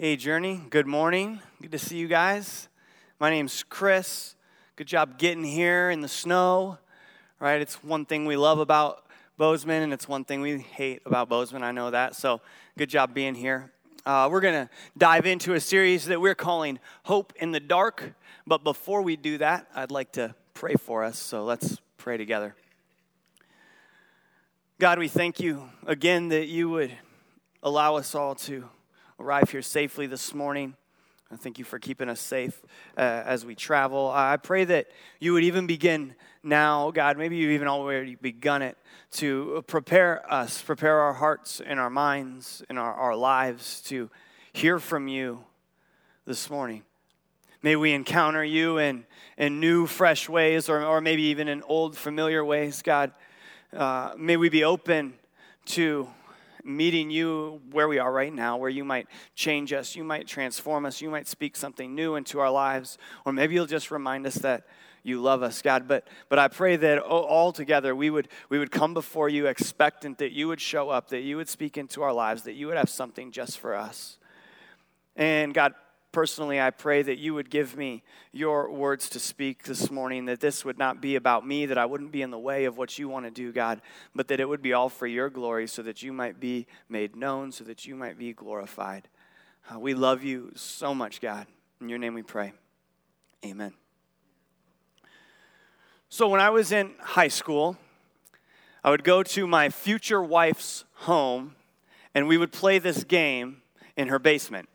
Hey, Journey. Good morning. Good to see you guys. My name's Chris. Good job getting here in the snow, right? It's one thing we love about Bozeman, and it's one thing we hate about Bozeman. I know that. So, good job being here. Uh, we're going to dive into a series that we're calling Hope in the Dark. But before we do that, I'd like to pray for us. So, let's pray together. God, we thank you again that you would allow us all to arrive here safely this morning. I thank you for keeping us safe uh, as we travel. I pray that you would even begin now, God, maybe you've even already begun it, to prepare us, prepare our hearts and our minds and our, our lives to hear from you this morning. May we encounter you in, in new, fresh ways, or, or maybe even in old, familiar ways, God. Uh, may we be open to meeting you where we are right now, where you might change us, you might transform us, you might speak something new into our lives, or maybe you'll just remind us that you love us, God. But, but I pray that all together we would, we would come before you expectant that you would show up, that you would speak into our lives, that you would have something just for us. And God, personally, I pray that you would give me your words to speak this morning, that this would not be about me, that I wouldn't be in the way of what you want to do, God, but that it would be all for your glory so that you might be made known, so that you might be glorified. Uh, we love you so much, God. In your name we pray. Amen. So, when I was in high school, I would go to my future wife's home and we would play this game in her basement.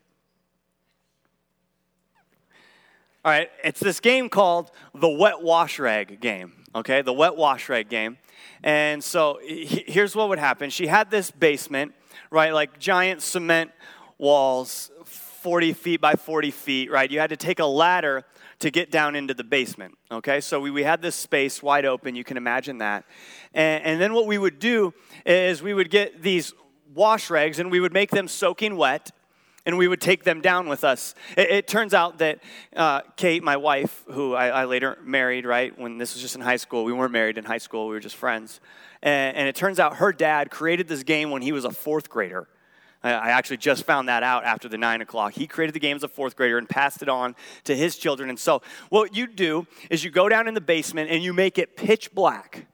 All right, it's this game called the wet wash rag game, okay? The wet wash rag game. And so here's what would happen. She had this basement, right? Like giant cement walls, 40 feet by 40 feet, right? You had to take a ladder to get down into the basement, okay? So we, we had this space wide open, you can imagine that. And, and then what we would do is we would get these wash rags and we would make them soaking wet and we would take them down with us. It, it turns out that uh, Kate, my wife, who I, I, later married, right, when this was just in high school, we weren't married in high school, we were just friends. And, and it turns out her dad created this game when he was a fourth grader. I actually just found that out after the nine o'clock. He created the game as a fourth grader and passed it on to his children. And so, what you do is you go down in the basement and you make it pitch black,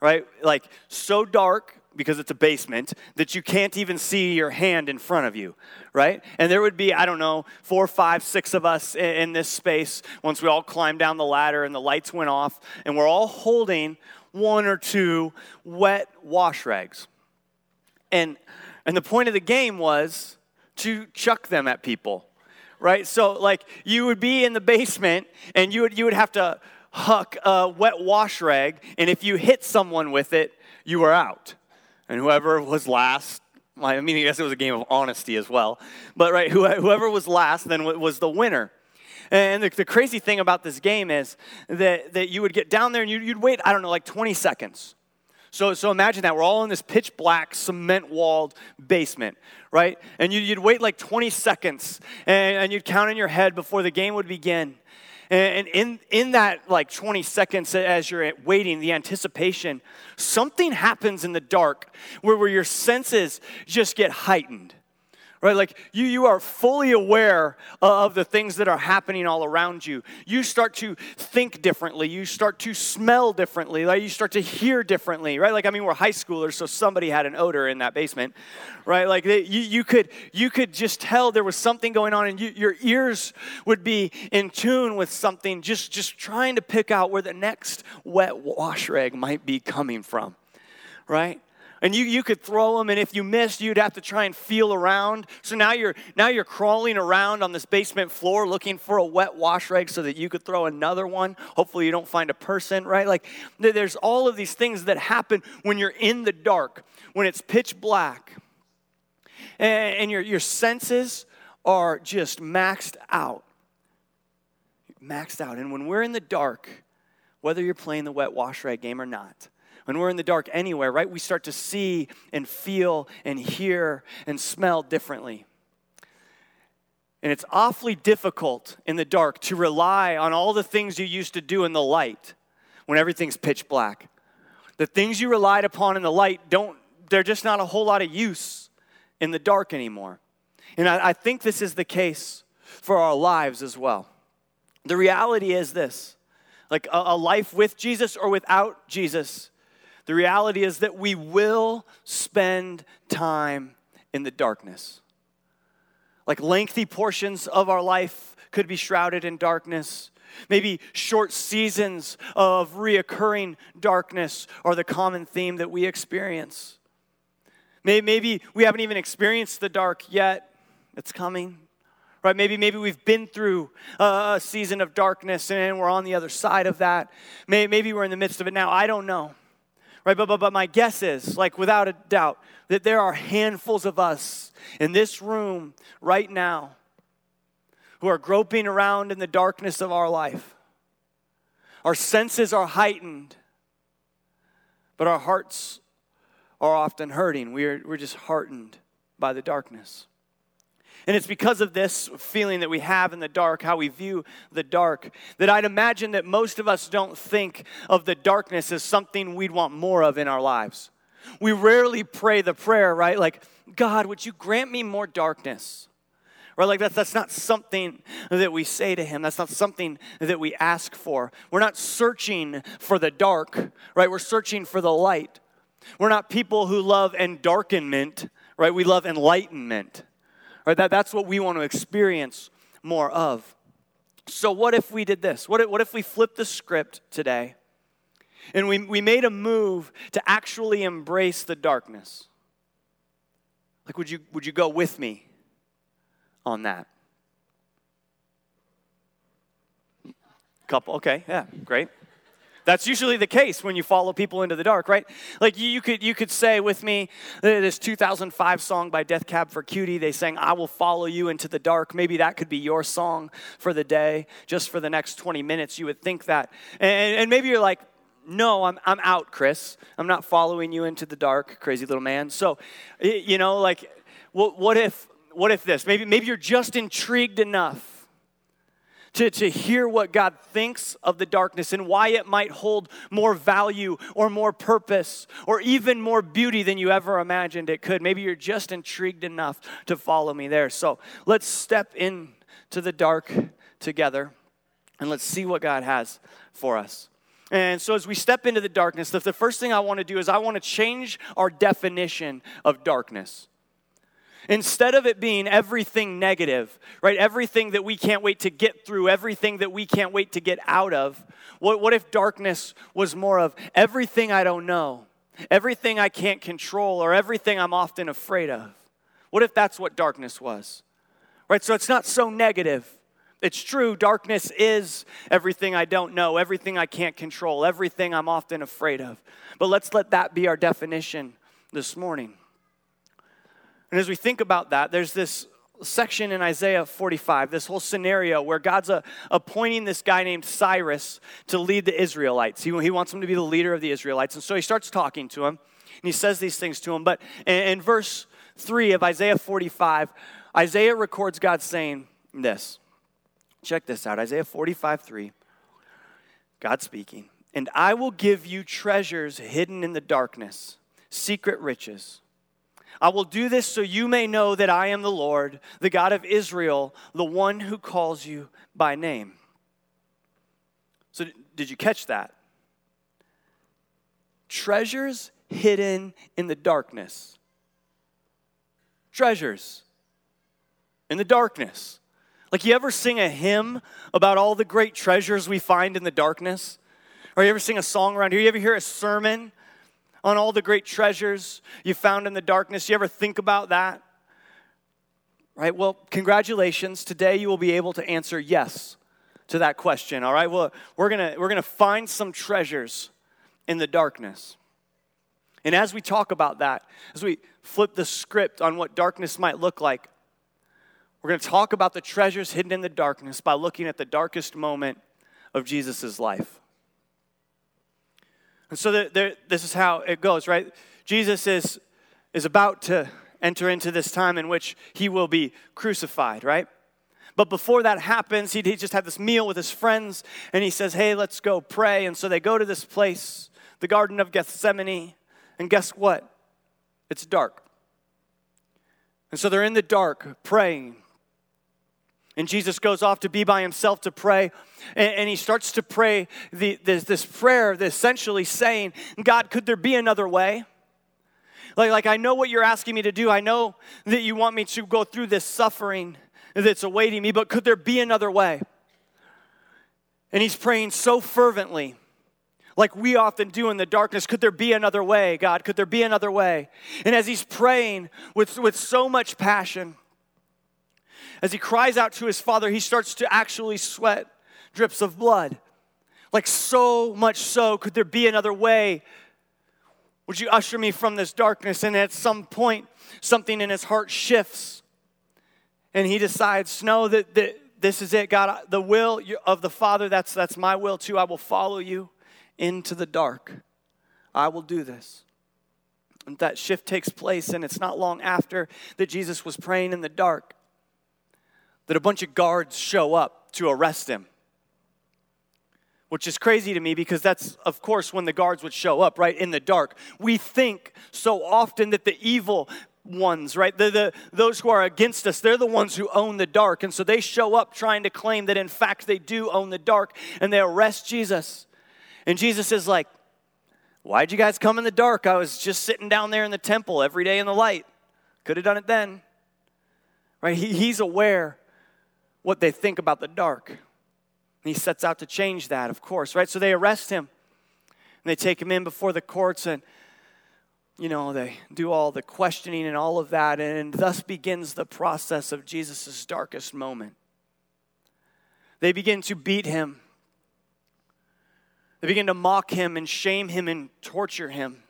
right? Like so dark because it's a basement, that you can't even see your hand in front of you, right? And there would be, I don't know, four, five, six of us in, in this space once we all climbed down the ladder and the lights went off, and we're all holding one or two wet wash rags. And, and the point of the game was to chuck them at people, right? So, like, you would be in the basement and you would, you would have to huck a wet wash rag, and if you hit someone with it, you were out and whoever was last I mean, I guess it was a game of honesty as well. But, right, whoever was last then was the winner. And the, the crazy thing about this game is that, that you would get down there and you'd, you'd wait, I don't know, like 20 seconds. So, so imagine that. We're all in this pitch black, cement walled basement, right? And you'd, you'd wait like 20 seconds and, and you'd count in your head before the game would begin. And in, in that like 20 seconds as you're waiting, the anticipation, something happens in the dark where, where your senses just get heightened right? Like you, you are fully aware of the things that are happening all around you. You start to think differently. You start to smell differently. Like you start to hear differently, right? Like I mean, we're high schoolers, so somebody had an odor in that basement, right? Like they, you, you could you could just tell there was something going on, and you, your ears would be in tune with something, just just trying to pick out where the next wet wash rag might be coming from, right? And you, you could throw them and if you missed you'd have to try and feel around. So now you're now you're crawling around on this basement floor looking for a wet wash rag so that you could throw another one. Hopefully you don't find a person right? Like there's all of these things that happen when you're in the dark when it's pitch black and, and your, your senses are just maxed out. Maxed out. And when we're in the dark whether you're playing the wet wash rag game or not when we're in the dark anywhere, right, we start to see and feel and hear and smell differently. And it's awfully difficult in the dark to rely on all the things you used to do in the light when everything's pitch black. The things you relied upon in the light don't, they're just not a whole lot of use in the dark anymore. And I, I think this is the case for our lives as well. The reality is this like a, a life with Jesus or without Jesus, the reality is that we will spend time in the darkness. Like lengthy portions of our life could be shrouded in darkness. Maybe short seasons of reoccurring darkness are the common theme that we experience. Maybe we haven't even experienced the dark yet. It's coming. Right? Maybe maybe we've been through a season of darkness and we're on the other side of that. Maybe we're in the midst of it now. I don't know. Right? But, but, but my guess is, like without a doubt, that there are handfuls of us in this room right now who are groping around in the darkness of our life. Our senses are heightened, but our hearts are often hurting. We're, we're just heartened by the darkness. And it's because of this feeling that we have in the dark, how we view the dark, that I'd imagine that most of us don't think of the darkness as something we'd want more of in our lives. We rarely pray the prayer, right? Like, God, would you grant me more darkness? Right? Like that's, that's not something that we say to him. That's not something that we ask for. We're not searching for the dark, right? We're searching for the light. We're not people who love endarkenment, right? We love enlightenment. Right? That, that's what we want to experience more of. So, what if we did this? What if, what if we flipped the script today and we, we made a move to actually embrace the darkness? Like, would you, would you go with me on that? Couple, okay, yeah, great. That's usually the case when you follow people into the dark, right? Like you, could you could say with me this 2005 song by Death Cab for Cutie. They sang "I will follow you into the dark." Maybe that could be your song for the day, just for the next 20 minutes. You would think that, and, and maybe you're like, "No, I'm I'm out, Chris. I'm not following you into the dark, crazy little man." So, you know, like, what, what if what if this? Maybe maybe you're just intrigued enough to, to hear what God thinks of the darkness and why it might hold more value or more purpose or even more beauty than you ever imagined it could. Maybe you're just intrigued enough to follow me there. So let's step into the dark together and let's see what God has for us. And so, as we step into the darkness, the first thing I want to do is I want to change our definition of darkness. Instead of it being everything negative, right? Everything that we can't wait to get through, everything that we can't wait to get out of. What, what if darkness was more of everything I don't know, everything I can't control, or everything I'm often afraid of? What if that's what darkness was? Right? So it's not so negative. It's true, darkness is everything I don't know, everything I can't control, everything I'm often afraid of. But let's let that be our definition this morning. And as we think about that, there's this section in Isaiah 45, this whole scenario where God's uh, appointing this guy named Cyrus to lead the Israelites. He, he wants him to be the leader of the Israelites. And so he starts talking to him, and he says these things to him. But in, in verse 3 of Isaiah 45, Isaiah records God saying this. Check this out Isaiah 45 3. God speaking. And I will give you treasures hidden in the darkness, secret riches I will do this so you may know that I am the Lord, the God of Israel, the one who calls you by name. So, did you catch that? Treasures hidden in the darkness. Treasures in the darkness. Like, you ever sing a hymn about all the great treasures we find in the darkness? Or you ever sing a song around here? You ever hear a sermon on all the great treasures you found in the darkness. You ever think about that? Right? Well, congratulations. Today you will be able to answer yes to that question. All right? Well, we're going to we're going to find some treasures in the darkness. And as we talk about that, as we flip the script on what darkness might look like, we're going to talk about the treasures hidden in the darkness by looking at the darkest moment of Jesus' life. And so this is how it goes, right? Jesus is, is about to enter into this time in which he will be crucified, right? But before that happens, he just had this meal with his friends, and he says, Hey, let's go pray. And so they go to this place, the Garden of Gethsemane, and guess what? It's dark. And so they're in the dark praying. And Jesus goes off to be by himself to pray. And, and he starts to pray the, this, this prayer, essentially saying, God, could there be another way? Like, like, I know what you're asking me to do. I know that you want me to go through this suffering that's awaiting me, but could there be another way? And he's praying so fervently, like we often do in the darkness. Could there be another way, God? Could there be another way? And as he's praying with, with so much passion, as he cries out to his father, he starts to actually sweat drips of blood. Like so much so, could there be another way? Would you usher me from this darkness? And at some point, something in his heart shifts. And he decides, no, that, that this is it, God. The will of the Father, that's, that's my will too. I will follow you into the dark. I will do this. And that shift takes place, and it's not long after that Jesus was praying in the dark that a bunch of guards show up to arrest him. Which is crazy to me because that's, of course, when the guards would show up, right, in the dark. We think so often that the evil ones, right? The, the, those who are against us, they're the ones who own the dark. And so they show up trying to claim that in fact they do own the dark and they arrest Jesus. And Jesus is like, Why'd you guys come in the dark? I was just sitting down there in the temple every day in the light. Could have done it then. Right? He, he's aware what they think about the dark. And he sets out to change that, of course, right? So they arrest him and they take him in before the courts and you know, they do all the questioning and all of that, and thus begins the process of Jesus' darkest moment. They begin to beat him. They begin to mock him and shame him and torture him.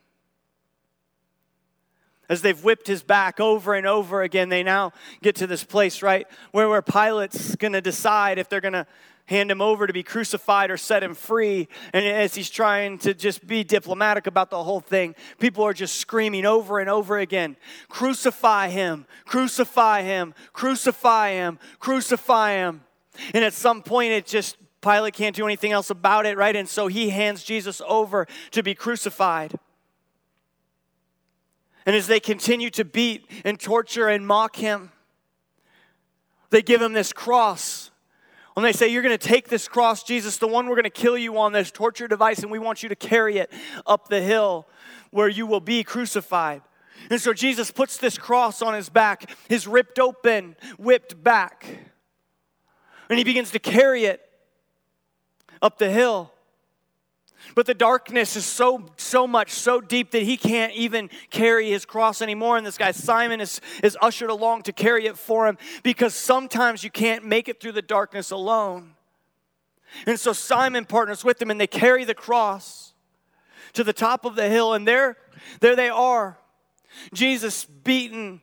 As they've whipped his back over and over again, they now get to this place, right, where, where Pilate's going to decide if they're going to hand him over to be crucified or set him free. And as he's trying to just be diplomatic about the whole thing, people are just screaming over and over again Crucify him, crucify him, crucify him, crucify him. And at some point, it just, Pilate can't do anything else about it, right? And so he hands Jesus over to be crucified. And as they continue to beat and torture and mock him, they give him this cross when they say, You're going to take this cross, Jesus, the one we're going to kill you on, this torture device, and we want you to carry it up the hill where you will be crucified. And so Jesus puts this cross on his back, his ripped open, whipped back. And he begins to carry it up the hill. But the darkness is so, so much, so deep that he can't even carry his cross anymore. And this guy, Simon, is, is ushered along to carry it for him because sometimes you can't make it through the darkness alone. And so Simon partners with him and they carry the cross to the top of the hill. And there, there they are. Jesus beaten,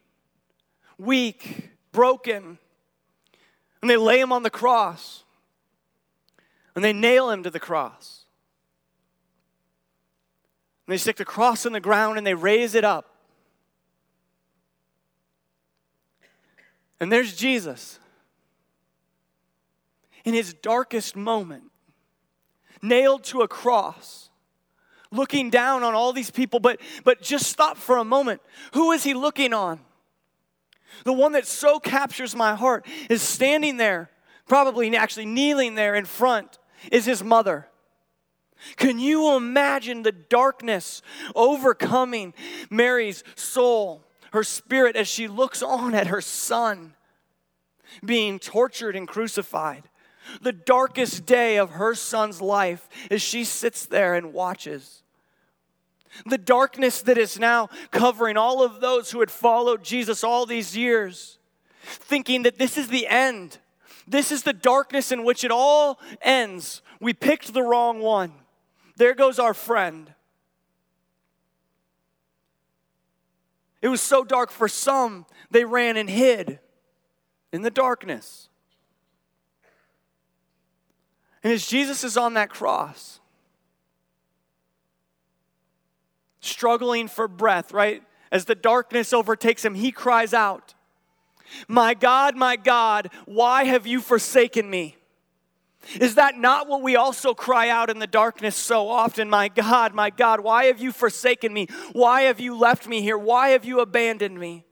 weak, broken. And they lay him on the cross. And they nail him to the cross. And they stick the cross in the ground and they raise it up. And there's Jesus in his darkest moment, nailed to a cross, looking down on all these people. But, but just stop for a moment. Who is he looking on? The one that so captures my heart is standing there, probably actually kneeling there in front, is his mother. Can you imagine the darkness overcoming Mary's soul, her spirit, as she looks on at her son being tortured and crucified? The darkest day of her son's life as she sits there and watches. The darkness that is now covering all of those who had followed Jesus all these years, thinking that this is the end. This is the darkness in which it all ends. We picked the wrong one. There goes our friend. It was so dark for some, they ran and hid in the darkness. And as Jesus is on that cross, struggling for breath, right? As the darkness overtakes him, he cries out, My God, my God, why have you forsaken me? Is that not what we also cry out in the darkness so often? My God, my God, why have you forsaken me? Why have you left me here? Why have you abandoned me?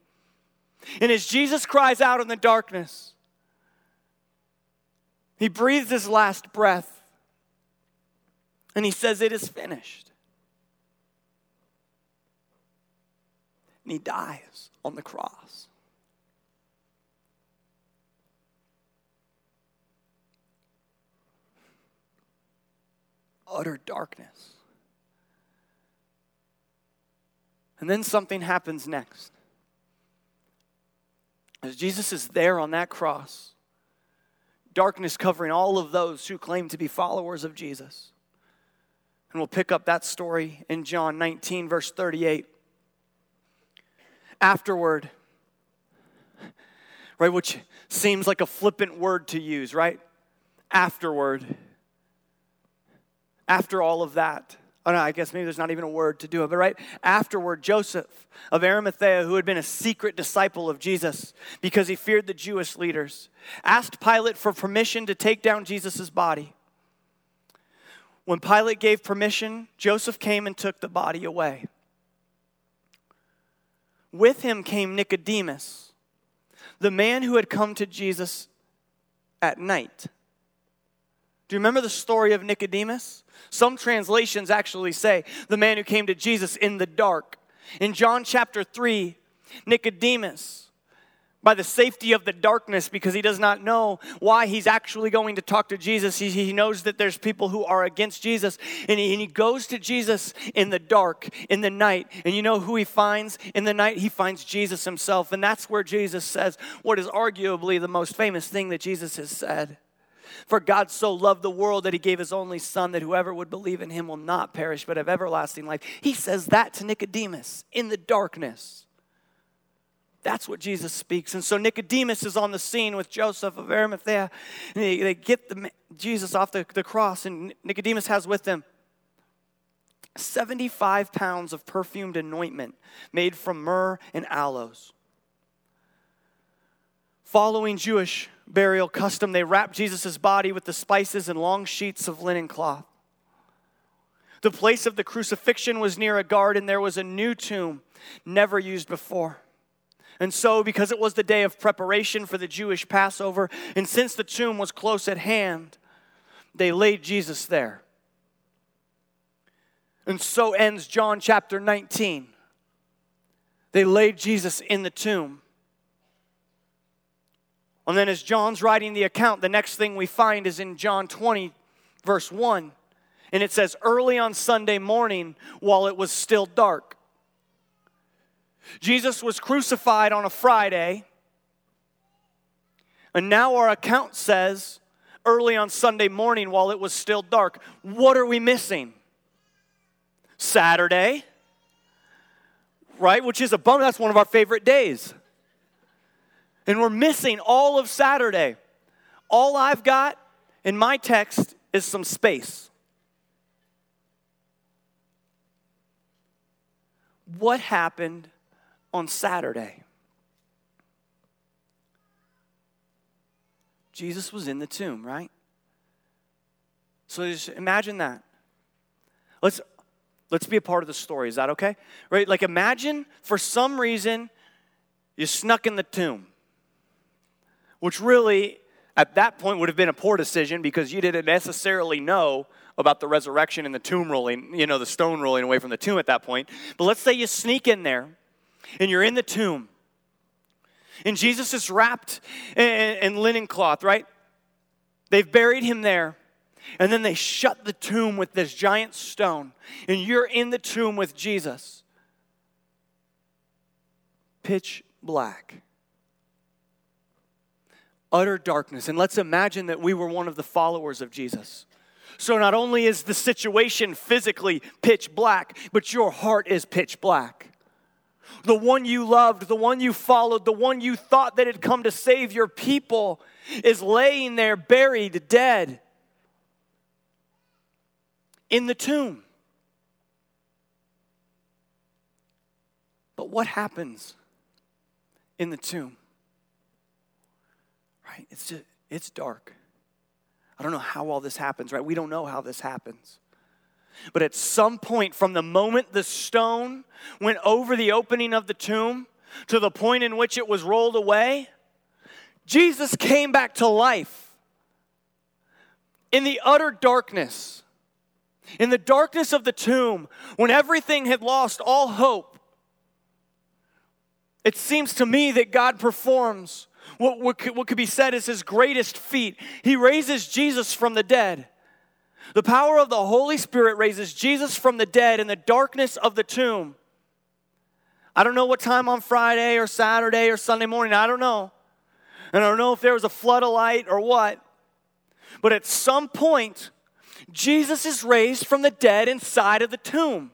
And as Jesus cries out in the darkness, he breathes his last breath and he says, It is finished. And he dies on the cross. Utter darkness. And then something happens next. As Jesus is there on that cross, darkness covering all of those who claim to be followers of Jesus. And we'll pick up that story in John 19, verse 38. Afterward, right, which seems like a flippant word to use, right? Afterward. After all of that, Oh, no, I guess maybe there's not even a word to do it. But right afterward, Joseph of Arimathea, who had been a secret disciple of Jesus because he feared the Jewish leaders, asked Pilate for permission to take down Jesus' body. When Pilate gave permission, Joseph came and took the body away. With him came Nicodemus, the man who had come to Jesus at night. Do you remember the story of Nicodemus? Some translations actually say the man who came to Jesus in the dark. In John chapter 3, Nicodemus, by the safety of the darkness, because he does not know why he's actually going to talk to Jesus, he, he knows that there's people who are against Jesus. And he, and he goes to Jesus in the dark, in the night. And you know who he finds in the night? He finds Jesus himself. And that's where Jesus says what is arguably the most famous thing that Jesus has said. For God so loved the world that he gave his only son that whoever would believe in him will not perish but have everlasting life. He says that to Nicodemus in the darkness. That's what Jesus speaks. And so Nicodemus is on the scene with Joseph of Arimathea. And they, they get the, Jesus off the, the cross, and Nicodemus has with him 75 pounds of perfumed anointment made from myrrh and aloes. Following Jewish burial custom, they wrapped Jesus' body with the spices and long sheets of linen cloth. The place of the crucifixion was near a garden. There was a new tomb, never used before. And so, because it was the day of preparation for the Jewish Passover, and since the tomb was close at hand, they laid Jesus there. And so ends John chapter 19. They laid Jesus in the tomb. And then, as John's writing the account, the next thing we find is in John 20, verse 1. And it says, Early on Sunday morning, while it was still dark. Jesus was crucified on a Friday. And now our account says, early on Sunday morning, while it was still dark. What are we missing? Saturday, right? Which is a bummer. That's one of our favorite days and we're missing all of Saturday. All I've got in my text is some space. What happened on Saturday? Jesus was in the tomb, right? So just imagine that. Let's let's be a part of the story. Is that okay? Right? Like imagine for some reason you snuck in the tomb which really at that point would have been a poor decision because you didn't necessarily know about the resurrection and the tomb rolling, you know, the stone rolling away from the tomb at that point. But let's say you sneak in there and you're in the tomb. And Jesus is wrapped in, in linen cloth, right? They've buried him there. And then they shut the tomb with this giant stone. And you're in the tomb with Jesus. Pitch black utter darkness. And let's imagine that we were one of the followers of Jesus. So not only is the situation physically pitch black, but your heart is pitch black. The one you loved, the one you followed, the one you thought that had come to save your people is laying there buried, dead in the tomb. But what happens in the tomb? Right? It's just, it's dark. I don't know how all this happens, right? We don't know how this happens. But at some point, from the moment the stone went over the opening of the tomb to the point in which it was rolled away, Jesus came back to life in the utter darkness, in the darkness of the tomb, when everything had lost all hope. It seems to me that God performs what, what, what could be said is his greatest feat. He raises Jesus from the dead. The power of the Holy Spirit raises Jesus from the dead in the darkness of the tomb. I don't know what time on Friday or Saturday or Sunday morning, I don't know. And I don't know if there was a flood of light or what. But at some point, Jesus is raised from the dead inside of the tomb.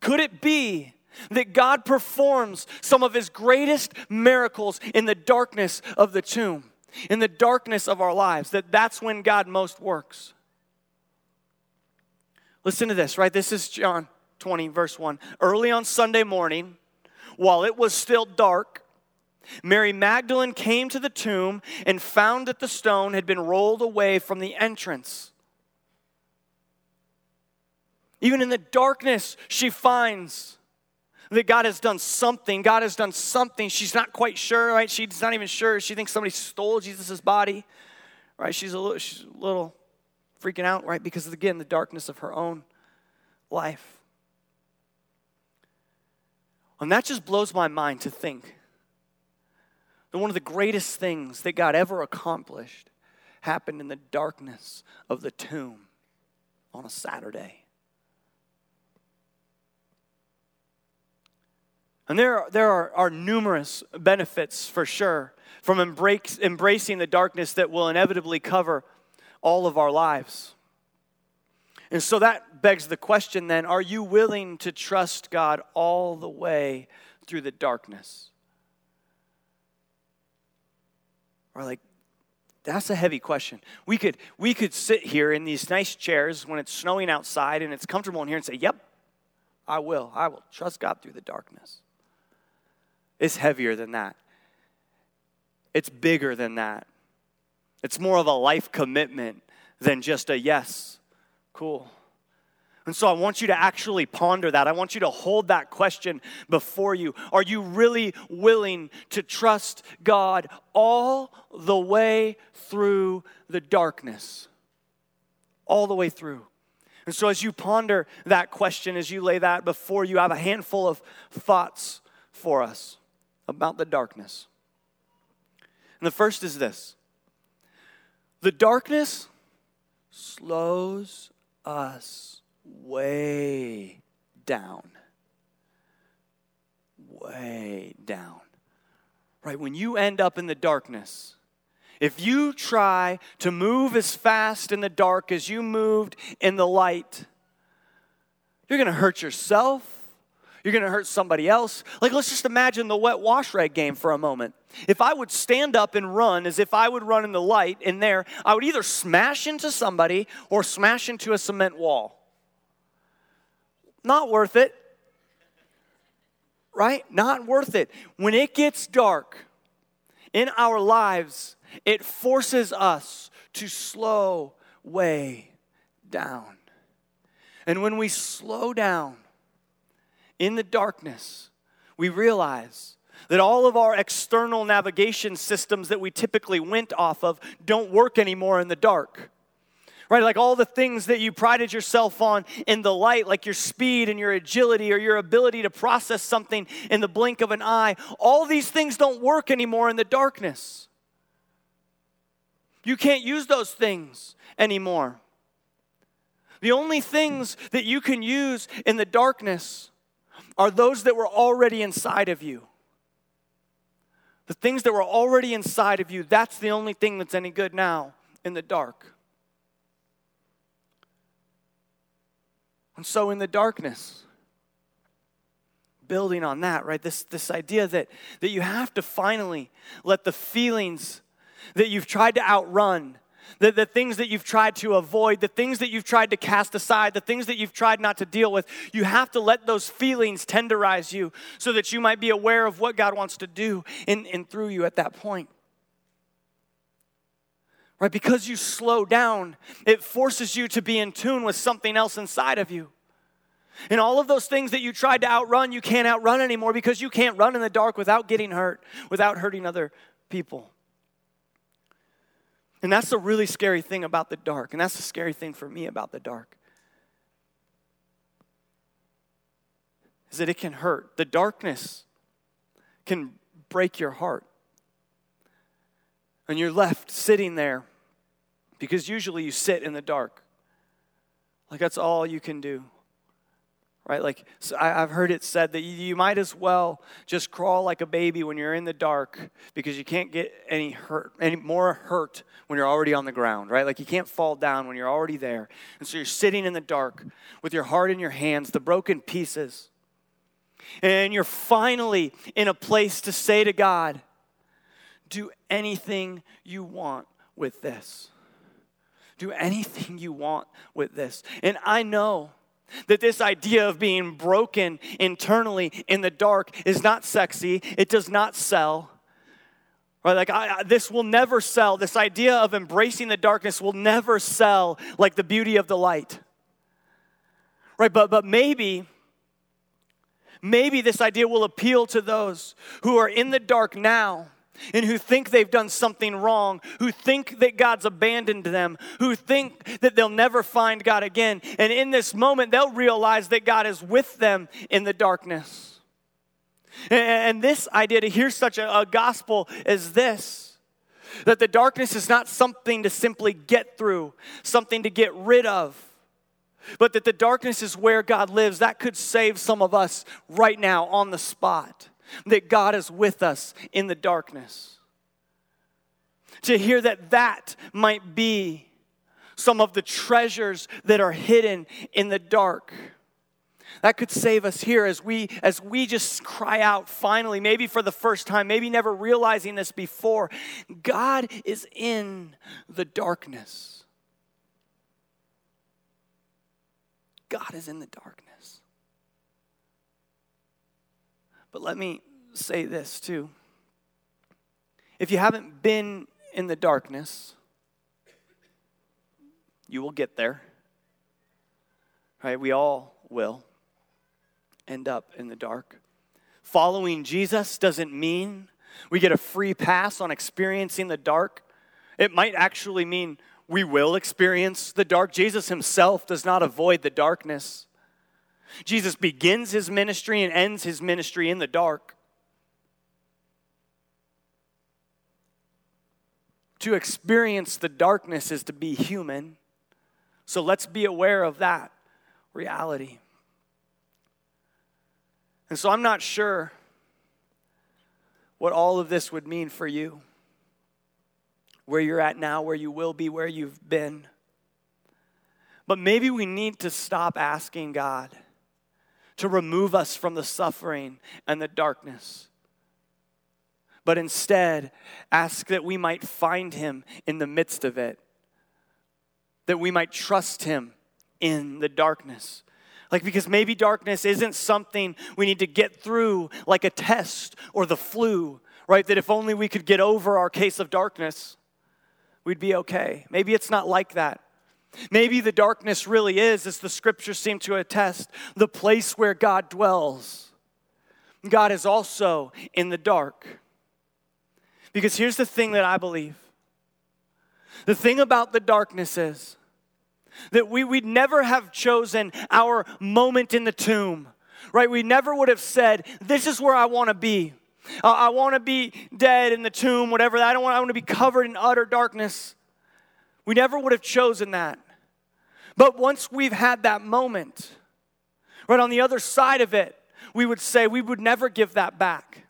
Could it be that God performs some of his greatest miracles in the darkness of the tomb, in the darkness of our lives, that that's when God most works? Listen to this, right? This is John 20, verse 1. Early on Sunday morning, while it was still dark, Mary Magdalene came to the tomb and found that the stone had been rolled away from the entrance. Even in the darkness, she finds that God has done something. God has done something. She's not quite sure, right? She's not even sure. She thinks somebody stole Jesus' body, right? She's a little, she's a little freaking out, right? Because, again, the darkness of her own life. And that just blows my mind to think that one of the greatest things that God ever accomplished happened in the darkness of the tomb on a Saturday. And there, there are, are numerous benefits for sure from embrace, embracing the darkness that will inevitably cover all of our lives. And so that begs the question then are you willing to trust God all the way through the darkness? Or like, that's a heavy question. We could, we could sit here in these nice chairs when it's snowing outside and it's comfortable in here and say, Yep, I will. I will trust God through the darkness. It's heavier than that, it's bigger than that. It's more of a life commitment than just a yes, cool. And so I want you to actually ponder that. I want you to hold that question before you. Are you really willing to trust God all the way through the darkness? All the way through. And so as you ponder that question, as you lay that before you, I have a handful of thoughts for us about the darkness. And the first is this the darkness slows us way down. Way down. Right? When you end up in the darkness, if you try to move as fast in the dark as you moved in the light, you're going to hurt yourself you're going to hurt somebody else. Like, let's just imagine the wet wash rag game for a moment. If I would stand up and run as if I would run in the light in there, I would either smash into somebody or smash into a cement wall. Not worth it. Right? Not worth it. When it gets dark in our lives, it forces us to slow way down. And when we slow down, in the darkness, we realize that all of our external navigation systems that we typically went off of don't work anymore in the dark. Right? Like all the things that you prided yourself on in the light, like your speed and your agility or your ability to process something in the blink of an eye, all these things don't work anymore in the darkness. You can't use those things anymore. The only things that you can use in the darkness are those that were already inside of you. The things that were already inside of you, that's the only thing that's any good now in the dark. And so, in the darkness, building on that, right? This, this idea that, that you have to finally let the feelings that you've tried to outrun the, the things that you've tried to avoid, the things that you've tried to cast aside, the things that you've tried not to deal with. You have to let those feelings tenderize you so that you might be aware of what God wants to do in, in through you at that point. Right? Because you slow down, it forces you to be in tune with something else inside of you. And all of those things that you tried to outrun, you can't outrun anymore because you can't run in the dark without getting hurt, without hurting other people. And that's the really scary thing about the dark. And that's the scary thing for me about the dark. Is that it can hurt. The darkness can break your heart. And you're left sitting there because usually you sit in the dark. Like that's all you can do right? Like so I, have heard it said that you, you, might as well just crawl like a baby when you're in the dark because you can't get any hurt, any more hurt when you're already on the ground, right? Like you can't fall down when you're already there, and so you're sitting in the dark with your heart in your hands, the broken pieces, and you're finally in a place to say to God, "Do anything you want with this." Do anything you want with this. And I know that this idea of being broken internally in the dark is not sexy, it does not sell. Right, like I, I, this will never sell. This idea of embracing the darkness will never sell like the beauty of the light. Right, but but maybe maybe this idea will appeal to those who are in the dark now and who think they've done something wrong, who think that God's abandoned them, who think that they'll never find God again. And in this moment, they'll realize that God is with them in the darkness. And this idea to hear such a, gospel as this that the darkness is not something to simply get through, something to get rid of but that the darkness is where God lives, that could save some of us right now on the spot that God is with us in the darkness. To hear that that might be some of the treasures that are hidden in the dark. That could save us here as we as we just cry out finally, maybe for the first time, maybe never realizing this before. God is in the darkness. God is in the darkness. But let me say this too. If you haven't been in the darkness, you will get there. Right? We all will end up in the dark. Following Jesus doesn't mean we get a free pass on experiencing the dark. It might actually mean we will experience the dark. Jesus himself does not avoid the darkness. Jesus begins his ministry and ends his ministry in the dark. To experience the darkness is to be human. So let's be aware of that reality. And so I'm not sure what all of this would mean for you, where you're at now, where you will be, where you've been. But maybe we need to stop asking God to remove us from the suffering and the darkness. But instead, ask that we might find him in the midst of it, that we might trust him in the darkness. Like, because maybe darkness isn't something we need to get through like a test or the flu, right? That if only we could get over our case of darkness, we'd be okay. Maybe it's not like that. Maybe the darkness really is, as the scriptures seem to attest, the place where God dwells. God is also in the dark. Because here's the thing that I believe the thing about the darkness is that we, we'd never have chosen our moment in the tomb, right? We never would have said, This is where I want to be. Uh, I want to be dead in the tomb, whatever. I don't want, I want to be covered in utter darkness. We never would have chosen that. But once we've had that moment, right on the other side of it, we would say we would never give that back.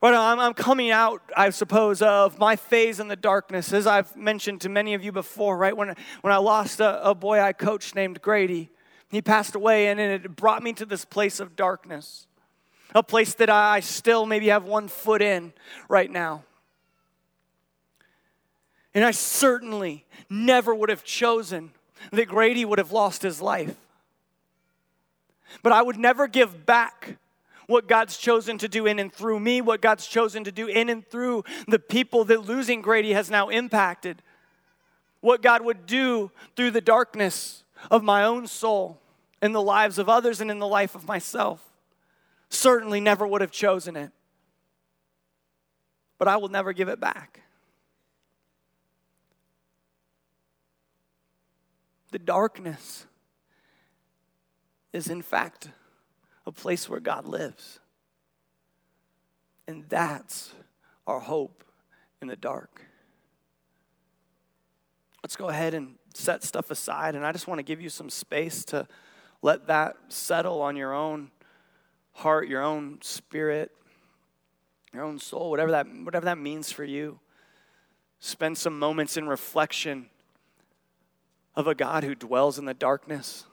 But I'm, I'm coming out, I suppose, of my phase in the darkness, as I've mentioned to many of you before, right? When, when I lost a, a boy I coached named Grady, he passed away, and it brought me to this place of darkness, a place that I still maybe have one foot in right now. And I certainly never would have chosen that Grady would have lost his life. But I would never give back what God's chosen to do in and through me, what God's chosen to do in and through the people that losing Grady has now impacted, what God would do through the darkness of my own soul in the lives of others and in the life of myself. Certainly never would have chosen it. But I will never give it back. The darkness is, in fact, a place where God lives. And that's our hope in the dark. Let's go ahead and set stuff aside. And I just want to give you some space to let that settle on your own heart, your own spirit, your own soul, whatever that, whatever that means for you. Spend some moments in reflection of a God who dwells in the darkness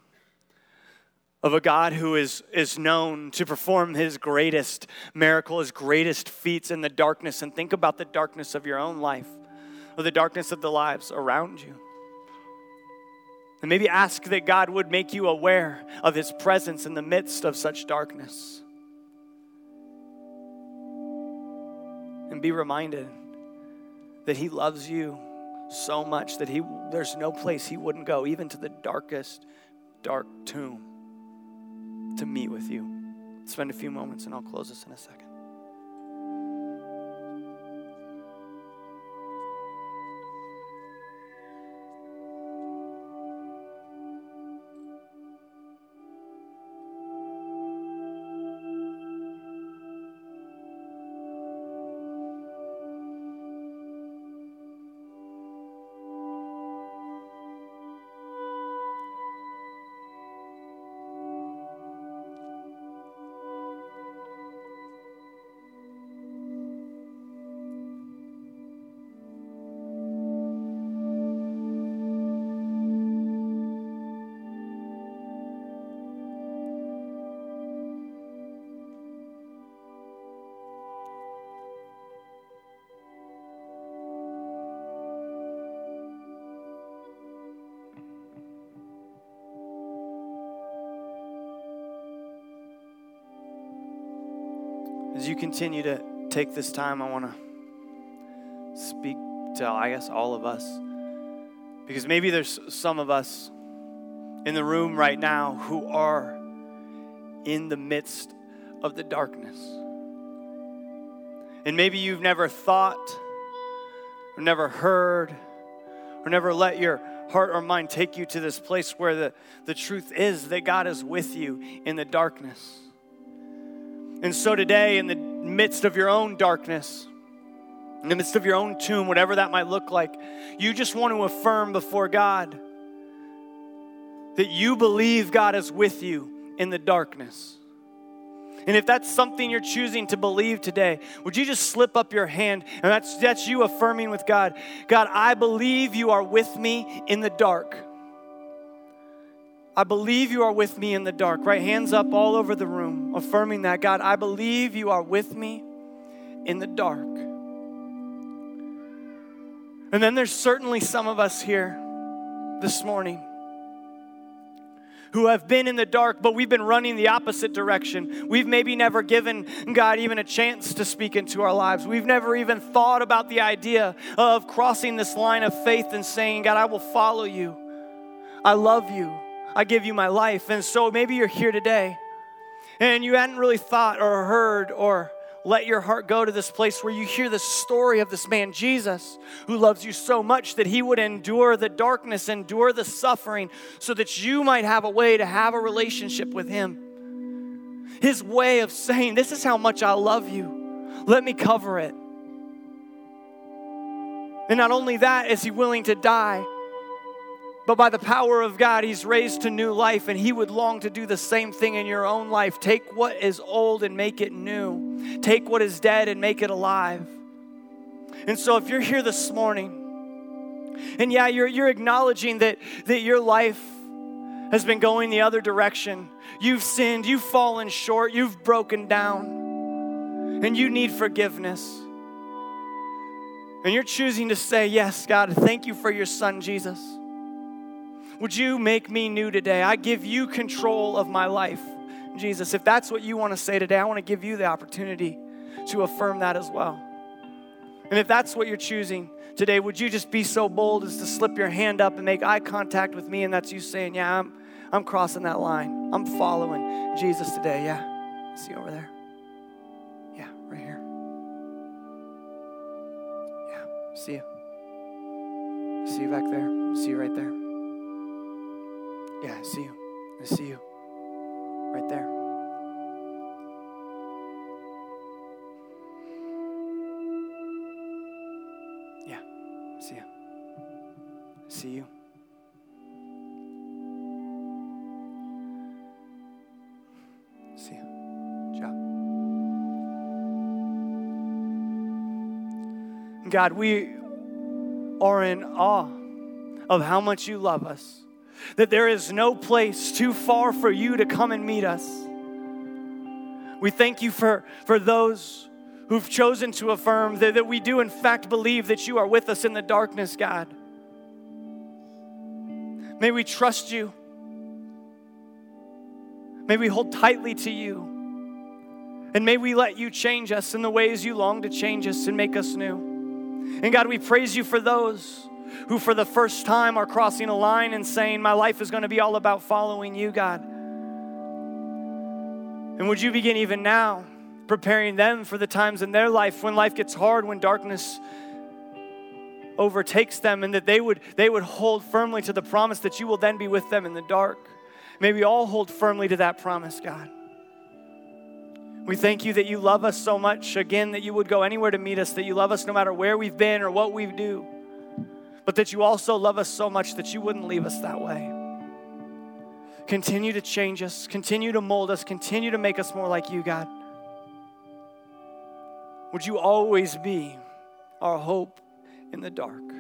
of a God who is, is known to perform his greatest miracle, his greatest feats in the darkness. And think about the darkness of your own life, or the darkness of the lives around you. And maybe ask that God would make you aware of his presence in the midst of such darkness. And be reminded that he loves you so much that he, there's no place he wouldn't go, even to the darkest, dark tomb to meet with you. Spend a few moments and I'll close this in a second. Continue to take this time, I want to speak to, I guess, all of us. Because maybe there's some of us in the room right now who are in the midst of the darkness. And maybe you've never thought, or never heard, or never let your heart or mind take you to this place where the, the truth is that God is with you in the darkness. And so today, in the midst of your own darkness, in the midst of your own tomb, whatever that might look like, you just want to affirm before God that you believe God is with you in the darkness. And if that's something you're choosing to believe today, would you just slip up your hand? And that's, that's you affirming with God God, I believe you are with me in the dark. I believe you are with me in the dark. Right? Hands up all over the room, affirming that. God, I believe you are with me in the dark. And then there's certainly some of us here this morning who have been in the dark, but we've been running the opposite direction. We've maybe never given God even a chance to speak into our lives. We've never even thought about the idea of crossing this line of faith and saying, God, I will follow you. I love you. I give you my life. And so maybe you're here today and you hadn't really thought or heard or let your heart go to this place where you hear the story of this man, Jesus, who loves you so much that he would endure the darkness, endure the suffering, so that you might have a way to have a relationship with him. His way of saying, This is how much I love you. Let me cover it. And not only that, is he willing to die but by the power of God, He's raised to new life, and He would long to do the same thing in your own life. Take what is old and make it new, take what is dead and make it alive. And so, if you're here this morning, and yeah, you're, you're acknowledging that, that your life has been going the other direction, you've sinned, you've fallen short, you've broken down, and you need forgiveness. And you're choosing to say, Yes, God, thank you for your son, Jesus. Would you make me new today? I give you control of my life. Jesus, if that's what you want to say today, I want to give you the opportunity to affirm that as well. And if that's what you're choosing today, would you just be so bold as to slip your hand up and make eye contact with me? And that's you saying, Yeah, I'm, I'm crossing that line. I'm following Jesus today. Yeah. See over there. Yeah, right here. Yeah, see you. See you back there. See you right there. Yeah, I see you. I see you. Right there. Yeah, see you. See you. See you. God, we are in awe of how much you love us, that there is no place too far for you to come and meet us. We thank you for, for those who've chosen to affirm that, that we do, in fact, believe that you are with us in the darkness, God. May we trust you. May we hold tightly to you. And may we let you change us in the ways you long to change us and make us new. And God, we praise you for those who, for the first time, are crossing a line and saying, My life is going to be all about following you, God. And would you begin even now preparing them for the times in their life when life gets hard, when darkness overtakes them, and that they would, they would hold firmly to the promise that you will then be with them in the dark. May we all hold firmly to that promise, God. We thank you that you love us so much, again, that you would go anywhere to meet us, that you love us no matter where we've been or what we do, but that you also love us so much that you wouldn't leave us that way. Continue to change us, continue to mold us, continue to make us more like you, God. Would you always be our hope in the dark?